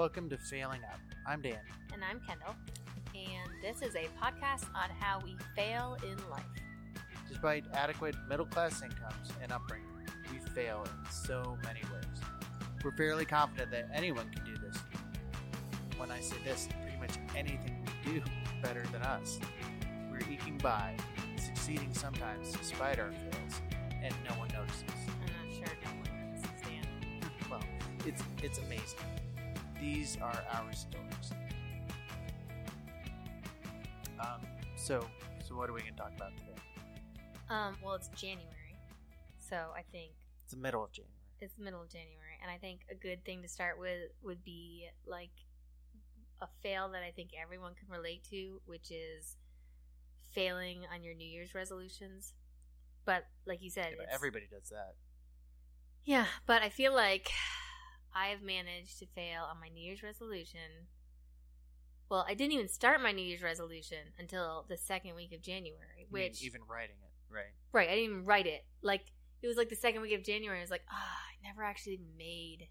Welcome to Failing Up. I'm Dan. And I'm Kendall. And this is a podcast on how we fail in life. Despite adequate middle class incomes and upbringing, we fail in so many ways. We're fairly confident that anyone can do this. When I say this, pretty much anything we do better than us. We're eking by, succeeding sometimes despite our fails, and no one notices. I'm not sure no one notices, Dan. Well, it's it's amazing. These are our stories. Um, so so what are we gonna talk about today? Um, well, it's January. So I think It's the middle of January. it's the middle of January. And I think a good thing to start with would be like a fail that I think everyone can relate to, which is failing on your New Year's resolutions. But like you said, Yeah, everybody does that. Yeah, but I feel like I've managed to fail on my New Year's resolution. Well, I didn't even start my New Year's resolution until the second week of January, I which even writing it, right? right, I didn't even write it. Like it was like the second week of January. I was like, ah, I never actually made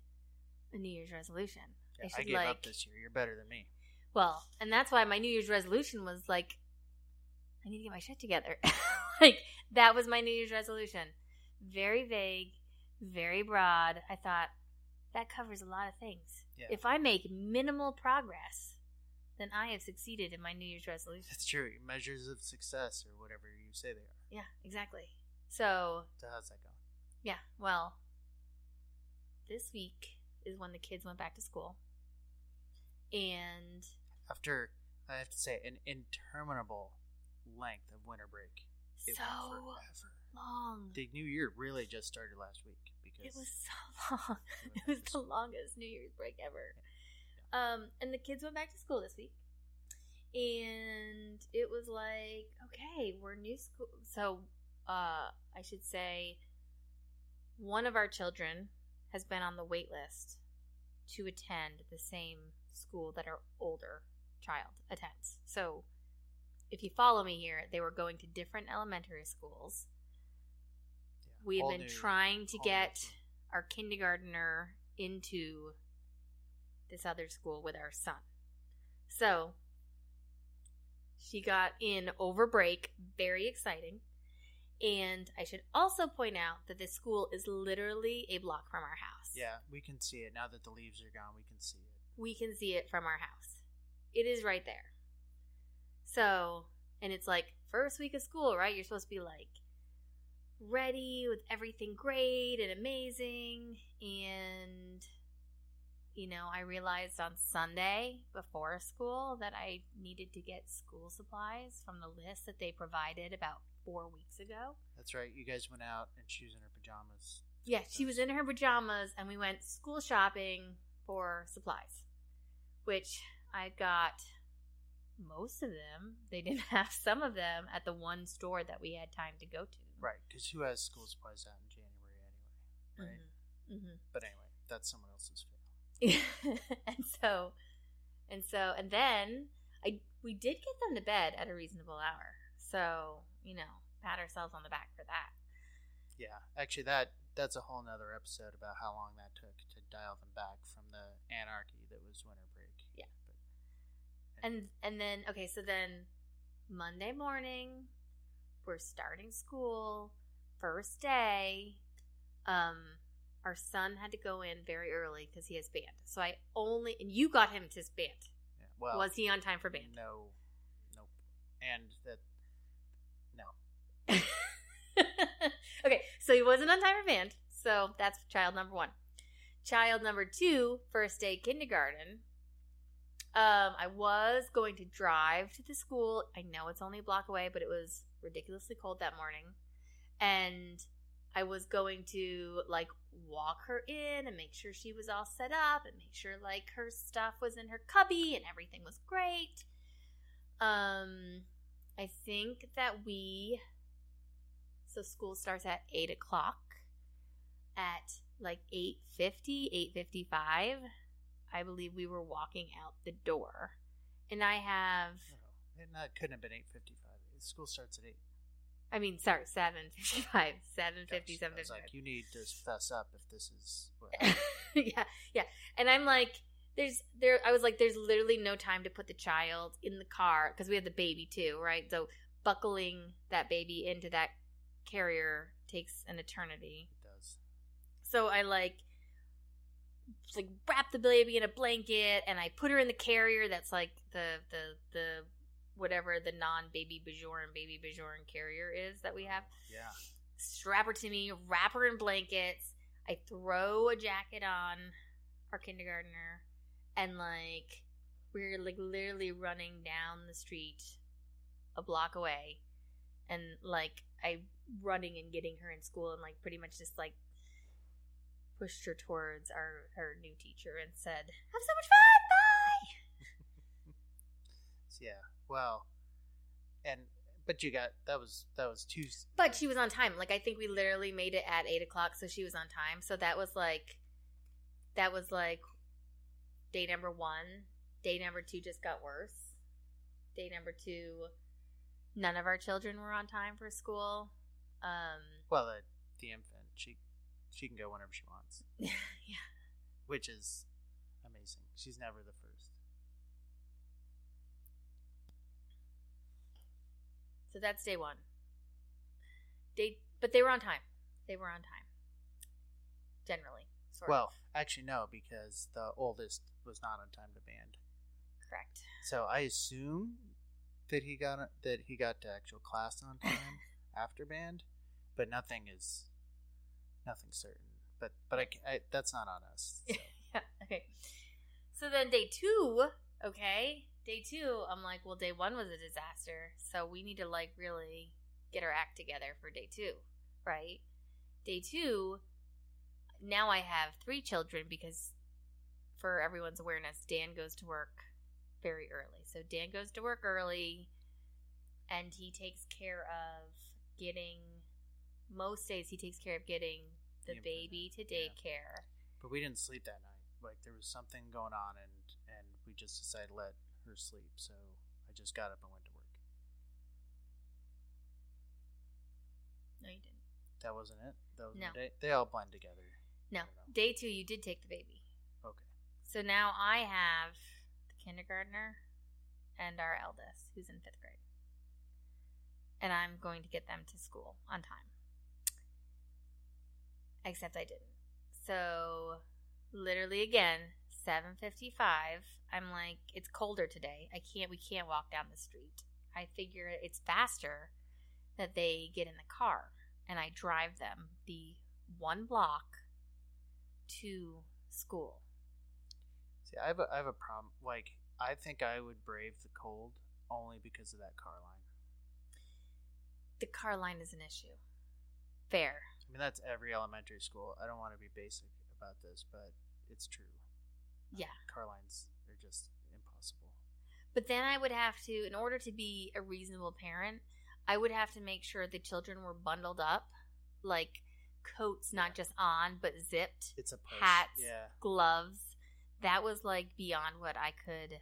a New Year's resolution. Yeah, I, should gave like up this year. You're better than me. well, and that's why my New Year's resolution was like, I need to get my shit together. like, that was my New Year's resolution. Very vague, very broad. I thought, that covers a lot of things. Yeah. If I make minimal progress, then I have succeeded in my New Year's resolution. That's true. Measures of success, or whatever you say they are. Yeah, exactly. So, So how's that going? yeah, well, this week is when the kids went back to school. And After I have to say, an interminable length of winter break. It so long. The new year really just started last week It was so long. It was- the longest New Year's break ever. Um, and the kids went back to school this week, and it was like, okay, we're new school. So, uh, I should say, one of our children has been on the wait list to attend the same school that our older child attends. So, if you follow me here, they were going to different elementary schools. We whole been trying to get our kindergartner into this other school with our son. So she got in over break, very exciting. And I should also point out that this school is literally a block from our house. Yeah, we can see it now that the leaves are gone. We can see it. We can see it from our house. It is right there. So, and it's like first week of school, right? You're supposed to be like ready with everything great and amazing. And, you know, I realized on Sunday before school that I needed to get school supplies from the list that they provided about four weeks ago. That's right. You guys went out and she was in her pajamas. Yeah, she was in her pajamas and we went school shopping for supplies, which I got most of them. They didn't have some of them at the one store that we had time to go to. Right, because who has school supplies out in January anyway? Right. Mm-hmm. But anyway, that's someone else's fail. and so, and so, and then I we did get them to bed at a reasonable hour. So you know, pat ourselves on the back for that. Yeah, actually, that that's a whole nother episode about how long that took to dial them back from the anarchy that was winter break. Yeah. But, and and then okay so then monday morning we're starting school first day. Um our son had to go in very early because he has band. So i only and you got him to band. Yeah, well, was he on time for band? No, nope. And that, no. okay so he wasn't on time for band so that's child number one. Child number two first day kindergarten. Um i was going to drive to the school. I know it's only a block away but it was ridiculously cold that morning and i was going to like walk her in and make sure she was all set up and make sure like her stuff was in her cubby and everything was great um i think that we so school starts at eight o'clock. At like 8.50, 8.55, I believe we were walking out the door. And I have, No, it not, couldn't have been 8.55. School starts at 8. I mean, sorry, 7.55, 7.50, Gosh, 7.55. I was like, you need to fess up if this is what yeah, yeah. And I'm like, there's there I was like there's literally no time to put the child in the car because we have the baby too, right? So buckling that baby into that carrier takes an eternity. It does. So I like like wrap the baby in a blanket and I put her in the carrier that's like the the the whatever the non Baby Björn Baby Björn carrier is that we have. Yeah. Strap her to me, wrap her in blankets. I throw a jacket on our kindergartner and like we're like literally running down the street a block away and like I running and getting her in school and like pretty much just like pushed her towards our her new teacher and said, "Have so much fun, bye." Yeah. Well, and but you got that was that was two. But she was on time. Like I think we literally made it at eight o'clock, so she was on time. So that was like, that was like, day number one. Day number two just got worse. Day number two, none of our children were on time for school. Um, Well, the, the infant she she can go whenever she wants, yeah. which is amazing. She's never the first. So that's day one. Day, but they were on time. They were on time. Generally, sort Well, of. actually, no, because the oldest was not on time to band. Correct. So I assume that he got that he got to actual class on time after band, but nothing is nothing certain. But but I, I that's not on us. So. yeah. Okay. So then day two, okay, day two, I'm like, well, day one was a disaster, so we need to like really get our act together for day two, right? Day two, now I have three children because, for everyone's awareness, Dan goes to work very early. So Dan goes to work early, and he takes care of getting. Most days, he takes care of getting the baby to yeah. daycare. But we didn't sleep that night. Like there was something going on, and and we just decided let her sleep. So I just got up and went to work. No, you didn't. That wasn't it. That was No. day. They all blend together. No. I don't know. Day two, you did take the baby. Okay. So now I have the kindergartner and our eldest, who's in fifth grade. And I'm going to get them to school on time. Except I didn't. So literally again, 7:55, I'm like it's colder today. I can't we can't walk down the street. I figure it's faster that they get in the car and I drive them the one block to school. See, I have a, I have a problem. Like, I think I would brave the cold only because of that car line. The car line is an issue. Fair. I mean, that's every elementary school. I don't want to be basic about this, but it's true. Yeah. Car lines are just impossible. But then I would have to, in order to be a reasonable parent, I would have to make sure the children were bundled up, like coats not just on, but zipped, It's a push. Hats. Yeah. gloves. That was like beyond what I could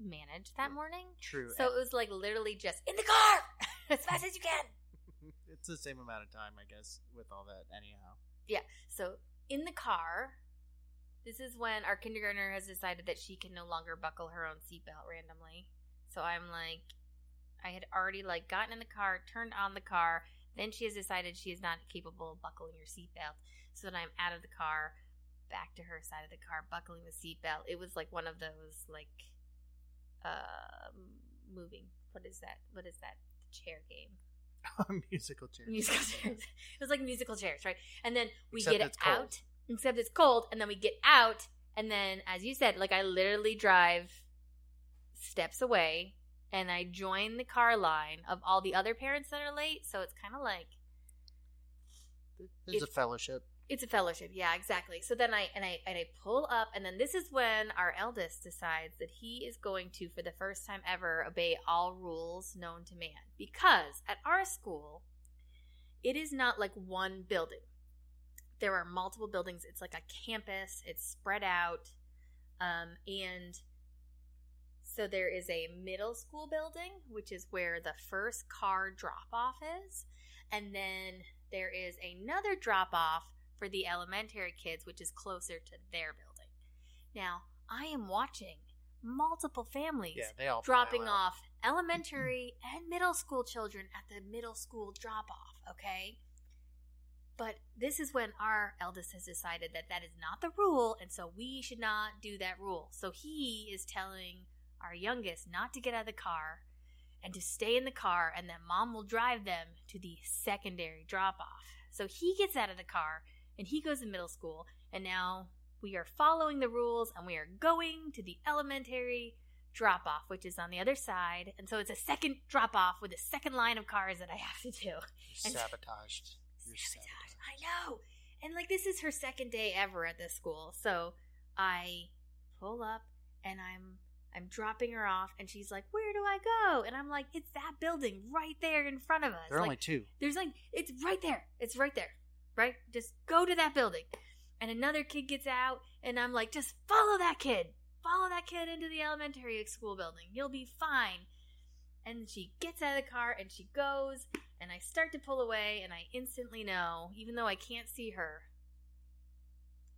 manage that morning. True. So it was like literally just in the car as fast as you can. it's the same amount of time, I guess, with all that. Anyhow. Yeah. So in the car, this is when our kindergartner has decided that she can no longer buckle her own seatbelt randomly. So I'm like, I had already like gotten in the car, turned on the car. Then she has decided she is not capable of buckling her seatbelt. So then I'm out of the car, back to her side of the car, buckling the seatbelt. It was like one of those like, uh, moving. What is that? What is that? The chair game. Musical chairs. Musical chairs. It was like musical chairs, right? And then we Except get it's cold. Except it's cold, and then we get out, and then, as you said, like I literally drive steps away, and I join the car line of all the other parents that are late. So it's kind of like There's a fellowship. it's a fellowship, yeah, exactly. So then I and I and I pull up, and then this is when our eldest decides that he is going to, for the first time ever, obey all rules known to man. Because at our school, it is not like one building. There are multiple buildings. It's like a campus. It's spread out, um, and so there is a middle school building, which is where the first car drop off is, and then there is another drop off for the elementary kids, which is closer to their building. Now, I am watching multiple families Yeah, dropping off elementary and middle school children at the middle school drop off, okay? But this is when our eldest has decided that that is not the rule, and so we should not do that rule. So he is telling our youngest not to get out of the car and to stay in the car, and that mom will drive them to the secondary drop off. So he gets out of the car and he goes to middle school, and now we are following the rules and we are going to the elementary drop off, which is on the other side. And so it's a second drop off with a second line of cars that I have to do. And- sabotaged. You're oh Sabotage. sabotaged. I know. And like this is her second day ever at this school. So I pull up and I'm I'm dropping her off and she's like, "Where do I go?" And I'm like, "It's that building right there in front of us." There are like, only two. there's like it's right there. It's right there. Right? Just go to that building. And another kid gets out and I'm like, "Just follow that kid. Follow that kid into the elementary school building. You'll be fine." And she gets out of the car and she goes and I start to pull away and I instantly know, even though I can't see her,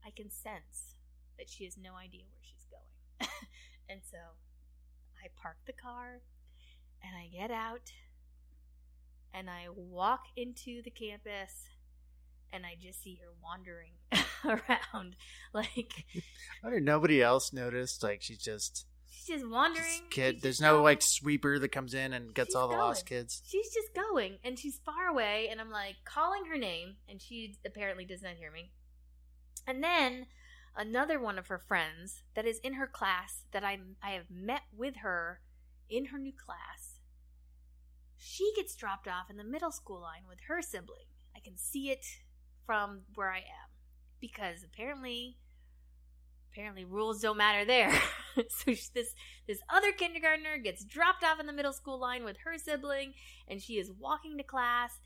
I can sense that she has no idea where she's going. and so I park the car and I get out and I walk into the campus and I just see her wandering around like I nobody else noticed. Like she's just she's just wandering. this kid. she's There's no going. like sweeper that comes in and gets She's all the lost kids. She's just going and she's far away and I'm like calling her name and she apparently does not hear me. And then another one of her friends that is in her class that I I have met with her in her new class. She gets dropped off in the middle school line with her sibling. I can see it from where I am because apparently apparently rules don't matter there. so she- this this other kindergartner gets dropped off in the middle school line with her sibling and she is walking to class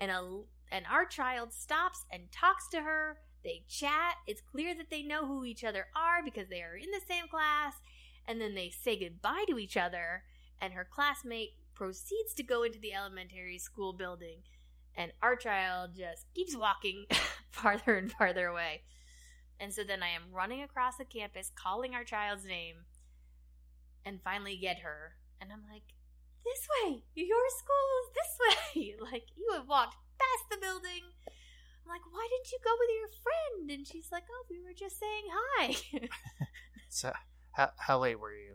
and a and our child stops and talks to her. They chat. It's clear that they know who each other are because they are in the same class and then they say goodbye to each other and her classmate proceeds to go into the elementary school building and our child just keeps walking farther and farther away and so then I am running across the campus calling our child's name and finally get her. And I'm like, this way, your school is this way. like, you have walked past the building. I'm like, why didn't you go with your friend? And she's like, oh, we were just saying hi. So how how late were you?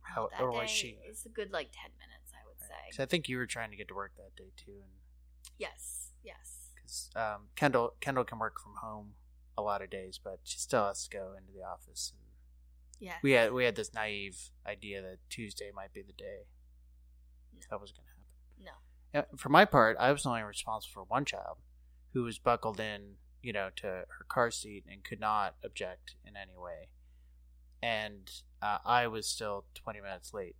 How that or was she? It's a good, like, 10 minutes, I would 'Cause say. I think you were trying to get to work that day too, and Yes, yes. because um, Kendall Kendall can work from home a lot of days, but she still has to go into the office. And Yes. we had we had this naive idea that Tuesday might be the day No. that was going to happen. No. Yeah, For my part, I was only responsible for one child who was buckled in, you know, to her car seat and could not object in any way. And uh, I was still 20 minutes late,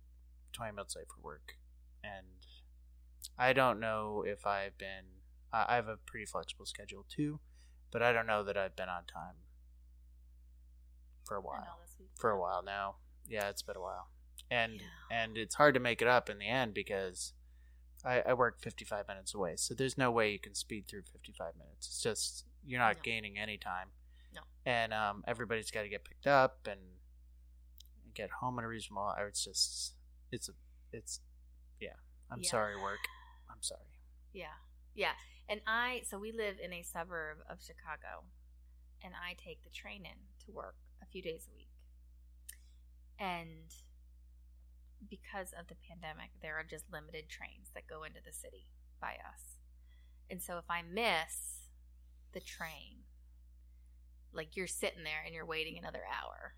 20 minutes late for work. And I don't know if I've been, I have a pretty flexible schedule too, but I don't know that I've been on time for a while. For a while now. Yeah, it's been a while. And Yeah. and it's hard to make it up in the end because I, I work 55 minutes away, so there's no way you can speed through 55 minutes. It's just you're not No. gaining any time. No. And um, everybody's got to get picked up and get home in a reasonable. hour. It's just it's a it's yeah. I'm Yeah. sorry, work. I'm sorry. Yeah. Yeah. And I, so we live in a suburb of Chicago, and I take the train in to work a few days a week. And because of the pandemic, there are just limited trains that go into the city by us. And so if I miss the train, like you're sitting there and you're waiting another hour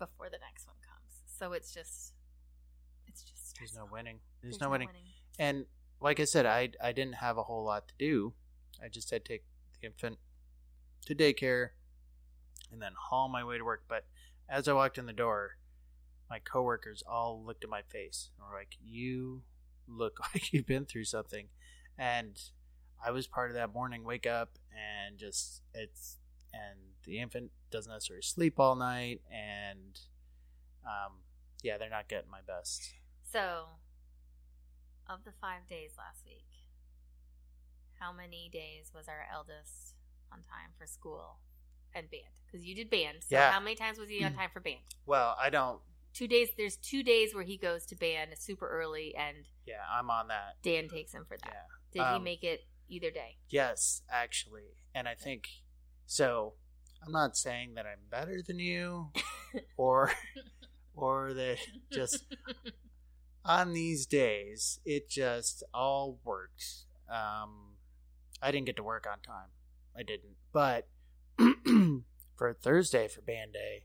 before the next one comes. So it's just, it's just There's no winning. There's, There's no winning. And like I said, I I didn't have a whole lot to do. I just had to take the infant to daycare and then haul my way to work. But as I walked in the door, my coworkers all looked at my face and were like, "You look like you've been through something." And I was part of that morning wake up and just it's and the infant doesn't necessarily sleep all night and um yeah, they're not getting my best. So, of the five days last week, how many days was our eldest on time for school and band because you did band. So Yeah. how many times was he on time for band? Well, I don't. Two days. There's two days where he goes to band super early, and Yeah, I'm on that. Dan takes him for that. Yeah. Did he Um, make it either day? Yes, actually. And I think so I'm not saying that I'm better than you or or that just on these days it just all works. Um I didn't get to work on time. I didn't. But for Thursday for band day,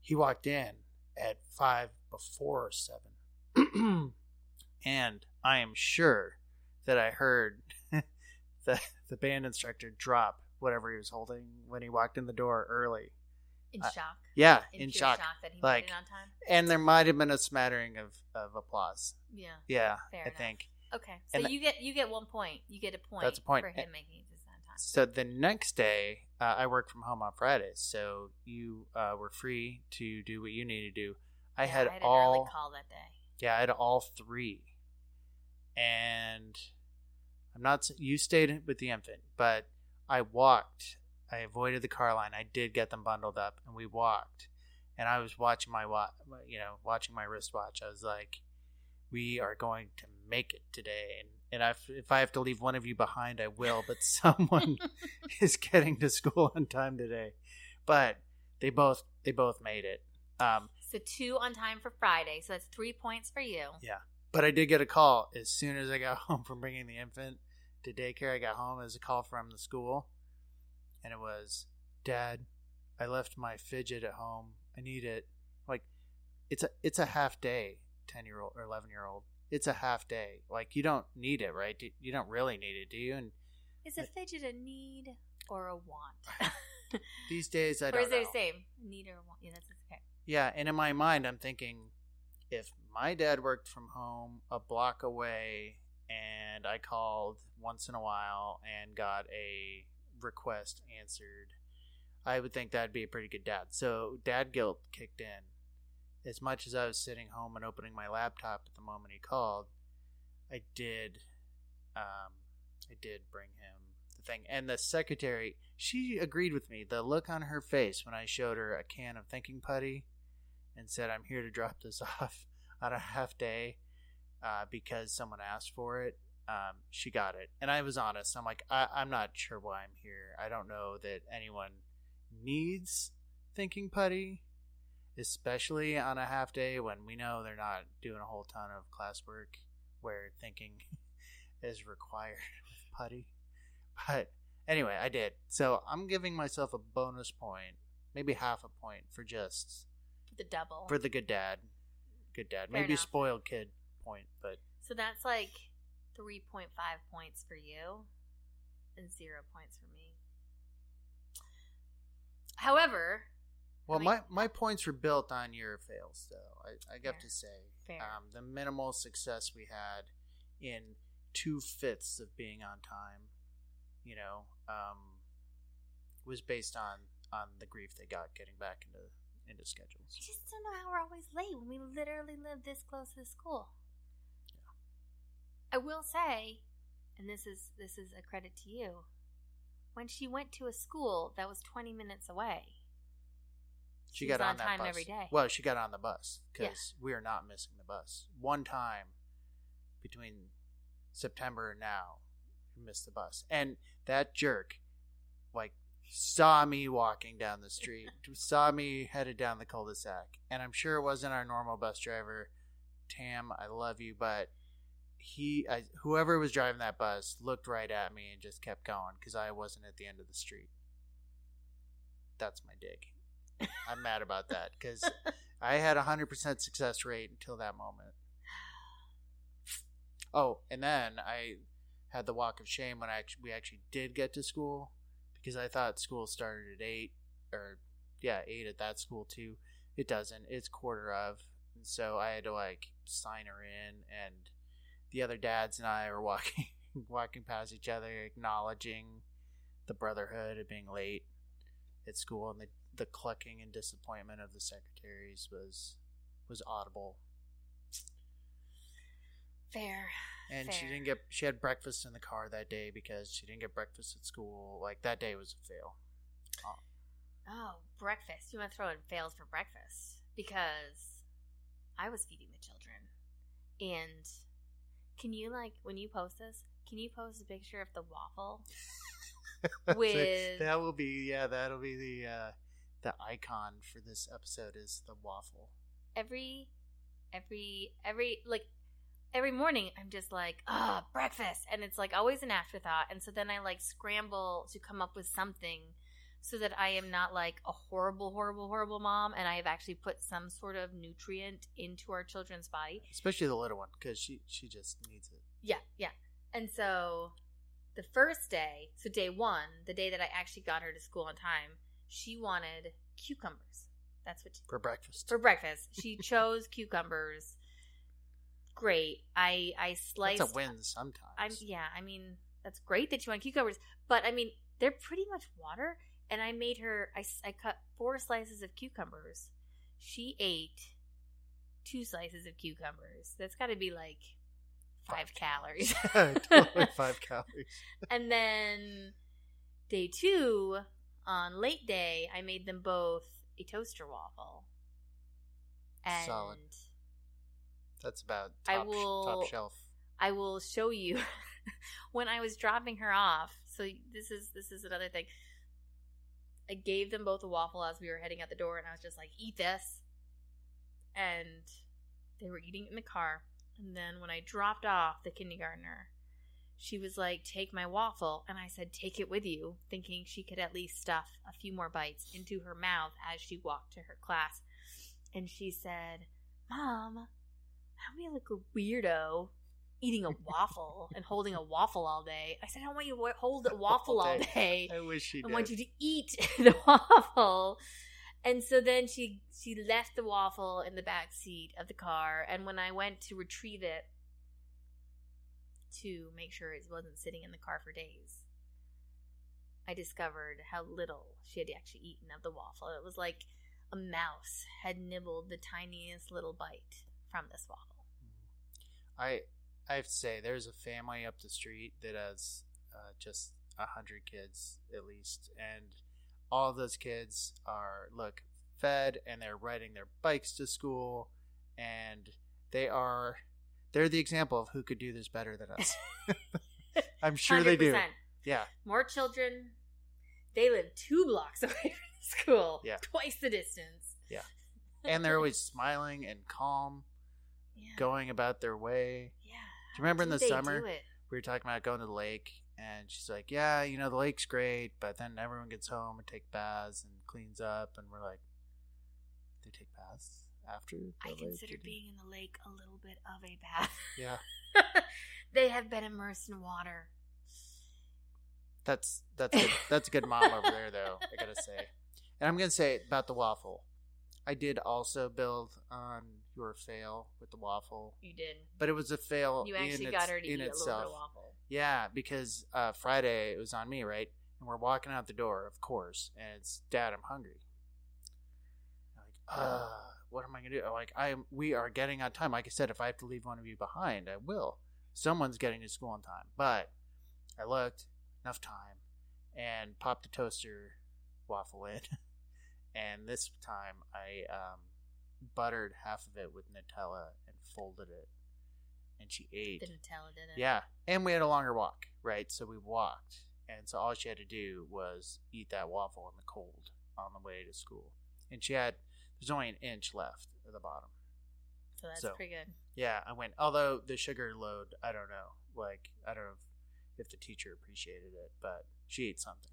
he walked in at 5 before 7. and I am sure that I heard the the band instructor drop whatever he was holding when he walked in the door early. In I- shock. Yeah, In, in pure shock. that he Like- made it on time. And there might have been a smattering of, of applause. Yeah. Yeah, Fair I enough. think. Okay. So And you get you get one point. You get a point. That's a point. for him And- making it on time. So the next day, uh, I work from home on Fridays, so you uh, were free to do what you needed to do. I Yeah, had I had all an early call that day. Yeah, I had all three. And I'm not, you stayed with the infant, but I walked. I avoided the car line. I did get them bundled up and we walked. And I was watching my watch, you know, watching my wristwatch. I was like, we are going to make it today. And, and I, if I have to leave one of you behind, I will, but someone is getting to school on time today. But they both, they both made it. Um, So two on time for Friday. So that's three points for you. Yeah, but I did get a call as soon as I got home from bringing the infant to daycare. I got home as a call from the school, and it was, "Dad, I left my fidget at home. I need it." Like, it's a it's a half day. Ten year old or eleven year old. It's a half day. Like you don't need it, right? Do- You don't really need it, do you? And Is a fidget a need or a want? these days, I don't Or is it know. the same? Need or want? Yeah, that's okay. Yeah, and in my mind, I'm thinking if my dad worked from home a block away and I called once in a while and got a request answered, I would think that'd be a pretty good dad. So, dad guilt kicked in. As much as I was sitting home and opening my laptop at the moment he called, I did, um, I did bring him the thing. And the secretary, she agreed with me. The look on her face when I showed her a can of thinking putty and said, I'm here to drop this off on a half day uh, because someone asked for it. Um, she got it. And I was honest. I'm like, I- I'm not sure why I'm here. I don't know that anyone needs thinking putty, especially on a half day when we know they're not doing a whole ton of classwork where thinking is required with putty. But anyway, I did. So I'm giving myself a bonus point, maybe half a point for just The double. for the good dad. Good dad. Fair maybe enough. spoiled kid point, but so that's like 3.5 points for you and zero points for me. However, well, mean- my my points were built on your fails, though. I I have to say, um, the minimal success we had in two fifths of being on time, you know, um, was based on on the grief they got getting back into into schedules. I just don't know how we're always late when we literally live this close to the school. I will say, and this is this is a credit to you, when she went to a school that was 20 minutes away. She, was got on, on that time bus. every day. Well, she got on the bus Yeah. because we are not missing the bus. One time between September and now, we missed the bus, and that jerk, like, saw me walking down the street, saw me headed down the cul-de-sac, and I'm sure it wasn't our normal bus driver. Tam, I love you, but he, I, whoever was driving that bus, looked right at me and just kept going because I wasn't at the end of the street. That's my dig. I'm mad about that because I had a hundred percent success rate until that moment. Oh, and then I had the walk of shame when I we actually did get to school because I thought school started at eight or yeah eight at that school too. It doesn't. It's quarter of, and so I had to like sign her in, and the other dads and I were walking walking past each other, acknowledging the brotherhood of being late at school, and the the clucking and disappointment of the secretaries was was audible. Fair. And she didn't get she had breakfast in the car that day because she didn't get breakfast at school. Like that day was a fail. Uh. Oh, breakfast. You want to throw in fails for breakfast because I was feeding the children. And can you like when you post this, can you post a picture of the waffle? With- that will be yeah, that'll be the uh the icon for this episode is the waffle. Every every every like every morning I'm just like, ah, breakfast and it's like always an afterthought. And so then I like scramble to come up with something so that I am not like a horrible, horrible, horrible mom and I have actually put some sort of nutrient into our children's body. Especially the little one because she she just needs it. Yeah, yeah. And so the first day, so day one, the day that I actually got her to school on time, she wanted cucumbers. That's what she, For breakfast. for breakfast. She chose cucumbers. Great. I I sliced. That's a win sometimes. I'm yeah. I mean, that's great that you want cucumbers, but I mean, they're pretty much water. And I made her. I, I cut four slices of cucumbers. She ate two slices of cucumbers. That's got to be like five calories. totally five calories. And then day two, on late day, I made them both a toaster waffle. And Solid. That's about I top, sh- will- top shelf. I will show you when I was dropping her off. So this is this is another thing. I gave them both a waffle as we were heading out the door, and I was just like, "Eat this," and they were eating it in the car. And then when I dropped off the kindergartner, she was like, "Take my waffle," and I said, "Take it with you," thinking she could at least stuff a few more bites into her mouth as she walked to her class. And she said, "Mom, how me like a weirdo eating a waffle and holding a waffle all day?" I said, "I don't want you to hold a waffle all day. I wish she I did. want you to eat the waffle." And so then she she left the waffle in the back seat of the car, and when I went to retrieve it to make sure it wasn't sitting in the car for days, I discovered how little she had actually eaten of the waffle. It was like a mouse had nibbled the tiniest little bite from this waffle. I I have to say, there's a family up the street that has uh, just a hundred kids at least, and all those kids are look fed and they're riding their bikes to school, and they are they're the example of who could do this better than us. I'm sure they do. Yeah, More children. They live two blocks away from school. Yeah. Twice the distance. Yeah. and they're always smiling and calm, Yeah. going about their way. Do you remember in the summer? we were talking about going to the lake and she's like yeah you know the lake's great but then everyone gets home and take baths and cleans up and we're like they take baths after the I consider Did you-" being in the lake a little bit of a bath. yeah they have been immersed in water. that's that's good. that's a good mom over there though i gotta say and i'm gonna say about the waffle i did also build on your fail with the waffle You did. but it was a fail You actually its- got her to in eat itself a little bit of waffle. Yeah, because uh, Friday it was on me, right? And we're walking out the door, of course, and it's Dad, I'm hungry. I'm like, uh, what am I gonna do? I'm like, I we are getting on time. Like I said, if I have to leave one of you behind, I will. Someone's getting to school on time. But I looked, enough time, and popped the toaster waffle in. and this time I um, buttered half of it with Nutella and folded it. And she ate. The Nutella did it. Yeah, and we had a longer walk, right? So we walked, and so all she had to do was eat that waffle in the cold on the way to school. And she had there's only an inch left at the bottom. So that's So- pretty good. Yeah, I went. Although the sugar load, I don't know. Like I don't know if, if the teacher appreciated it, but she ate something.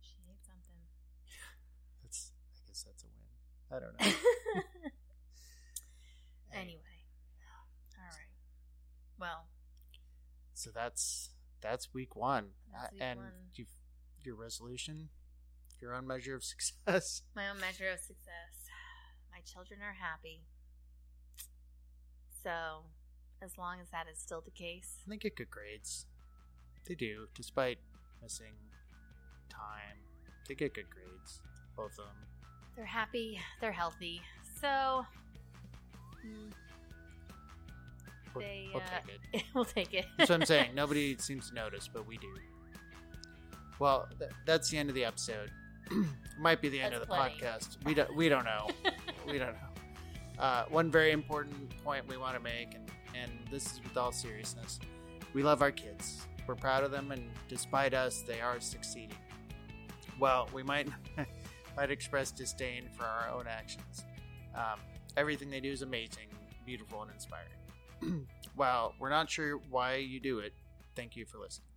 She ate something. That's I guess that's a win. I don't know. anyway. All right. Well, so that's that's week one, That's Uh, week and one. you your resolution, your own measure of success. my own measure of success. My children are happy. So, as long as that is still the case, They get good grades. They do, despite missing time. They get good grades, both of them. They're happy, they're healthy. So, mm, We'll, They, we'll uh, take it. we'll take it. That's what I'm saying. Nobody seems to notice, but we do. Well, th- that's the end of the episode. might be the end That's of the plenty. podcast. We don't we don't know. we don't know. Uh, one very important point we want to make, and, and this is with all seriousness, we love our kids. We're proud of them, and despite us, they are succeeding. Well, we might might express disdain for our own actions. Um, everything they do is amazing, beautiful, and inspiring. While we're not sure why you do it, thank you for listening.